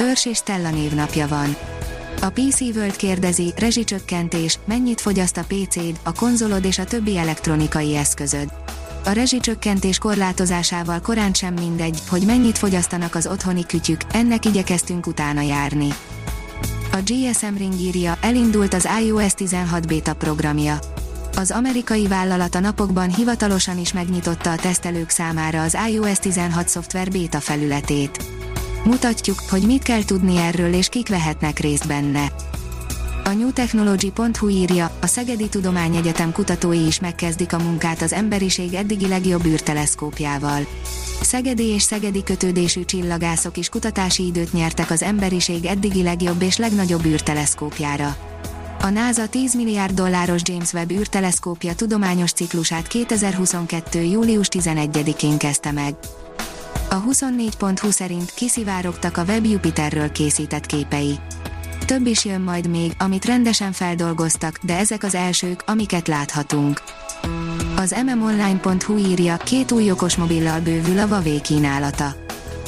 Őrs és Stella névnapja van. A PC World kérdezi, rezsicsökkentés, mennyit fogyaszt a PC-d, a konzolod és a többi elektronikai eszközöd. A rezsicsökkentés korlátozásával korán sem mindegy, hogy mennyit fogyasztanak az otthoni kütyük, ennek igyekeztünk utána járni. A GSM Ring írja, elindult az iOS 16 beta programja. Az amerikai vállalat a napokban hivatalosan is megnyitotta a tesztelők számára az iOS 16 szoftver beta felületét. Mutatjuk, hogy mit kell tudni erről és kik vehetnek részt benne. A newtechnology.hu írja, a Szegedi Tudományegyetem kutatói is megkezdik a munkát az emberiség eddigi legjobb űrteleszkópjával. Szegedi és szegedi kötődésű csillagászok is kutatási időt nyertek az emberiség eddigi legjobb és legnagyobb űrteleszkópjára. A NASA 10 milliárd dolláros James Webb űrteleszkópja tudományos ciklusát 2022. július 11-én kezdte meg. A 24.20 szerint kiszivárogtak a Webb Jupiterről készített képei. Több is jön majd még, amit rendesen feldolgoztak, de ezek az elsők, amiket láthatunk. Az mmonline.hu írja, két új okosmobillal bővül a Huawei kínálata.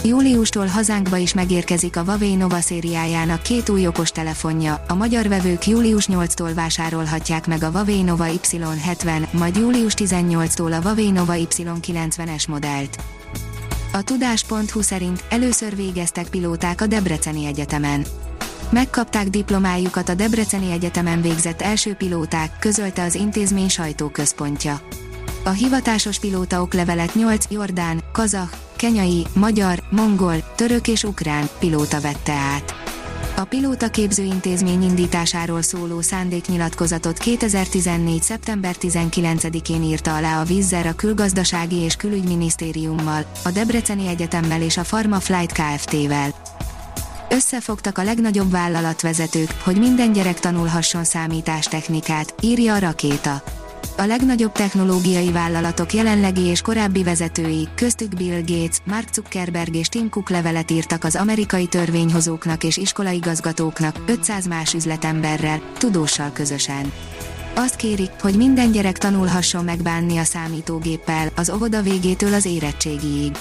Júliustól hazánkba is megérkezik a Huawei Nova szériájának két új okostelefonja, a magyar vevők július 8-tól vásárolhatják meg a Huawei Nova Y70, majd július 18-tól a Huawei Nova Y90-es modellt. A tudás.hu szerint először végeztek pilóták a Debreceni Egyetemen. Megkapták diplomájukat a Debreceni Egyetemen végzett első pilóták, közölte az intézmény sajtóközpontja. A hivatásos pilóta oklevelet 8 jordán, kazah, kenyai, magyar, mongol, török és ukrán pilóta vette át. A pilóta képzőintézmény indításáról szóló szándéknyilatkozatot 2014. szeptember 19-én írta alá a Vizzer a külgazdasági és külügyminisztériummal, a Debreceni Egyetemmel és a Pharma Flight Kft-vel. Összefogtak a legnagyobb vállalatvezetők, hogy minden gyerek tanulhasson számítástechnikát, írja a rakéta a legnagyobb technológiai vállalatok jelenlegi és korábbi vezetői, köztük Bill Gates, Mark Zuckerberg és Tim Cook levelet írtak az amerikai törvényhozóknak és iskolaigazgatóknak, 500 más üzletemberrel, tudóssal közösen. Azt kérik, hogy minden gyerek tanulhasson megbánni a számítógéppel, az óvoda végétől az érettségiig.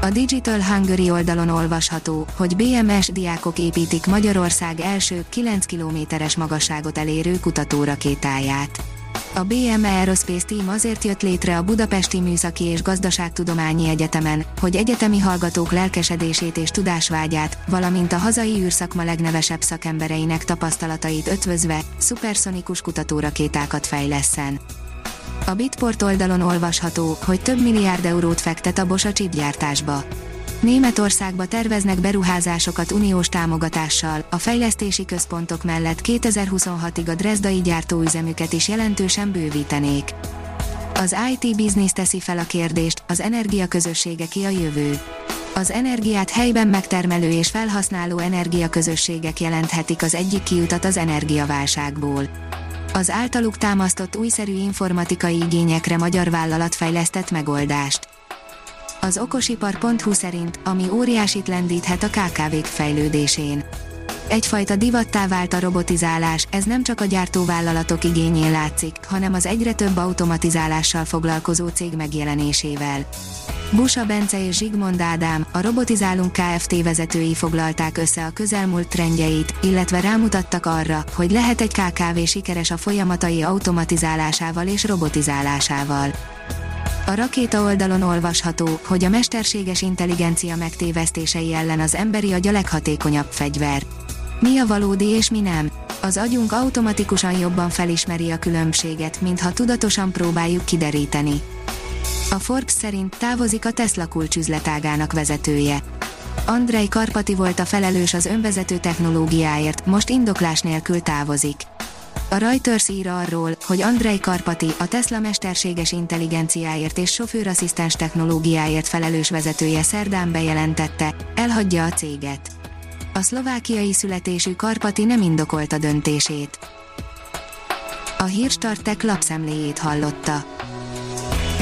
A Digital Hungary oldalon olvasható, hogy BMS diákok építik Magyarország első 9 kilométeres magasságot elérő kutatórakétáját. A BM Aerospace Team azért jött létre a Budapesti Műszaki és Gazdaságtudományi Egyetemen, hogy egyetemi hallgatók lelkesedését és tudásvágyát, valamint a hazai űrszakma legnevesebb szakembereinek tapasztalatait ötvözve, szuperszonikus kutatórakétákat fejleszen. A Bitport oldalon olvasható, hogy több milliárd eurót fektet a Bosch a csipgyártásba. Németországba terveznek beruházásokat uniós támogatással, a fejlesztési központok mellett 2026-ig a Dresdai gyártóüzemüket is jelentősen bővítenék. Az IT Business teszi fel a kérdést, az energiaközössége ki a jövő. Az energiát helyben megtermelő és felhasználó energiaközösségek jelenthetik az egyik kiutat az energiaválságból. Az általuk támasztott újszerű informatikai igényekre magyar vállalat fejlesztett megoldást. Az okosipar.hu szerint, ami óriásit lendíthet a KKV-k fejlődésén. Egyfajta divattá vált a robotizálás, ez nem csak a gyártóvállalatok igényén látszik, hanem az egyre több automatizálással foglalkozó cég megjelenésével. Busa Bence és Zsigmond Ádám, a Robotizálunk Kft. vezetői foglalták össze a közelmúlt trendjeit, illetve rámutattak arra, hogy lehet egy KKV sikeres a folyamatai automatizálásával és robotizálásával. A rakéta oldalon olvasható, hogy a mesterséges intelligencia megtévesztései ellen az emberi agy a leghatékonyabb fegyver. Mi a valódi és mi nem? Az agyunk automatikusan jobban felismeri a különbséget, mintha tudatosan próbáljuk kideríteni. A Forbes szerint távozik a Tesla kulcsüzletágának vezetője. Andrei Karpati volt a felelős az önvezető technológiáért, most indoklás nélkül távozik. A Reuters ír arról, hogy Andrei Karpati, a Tesla mesterséges intelligenciáért és sofőrasszisztens technológiáért felelős vezetője szerdán bejelentette, elhagyja a céget. A szlovákiai születésű Karpati nem indokolta döntését. A Hírstartek lapszemléjét hallotta.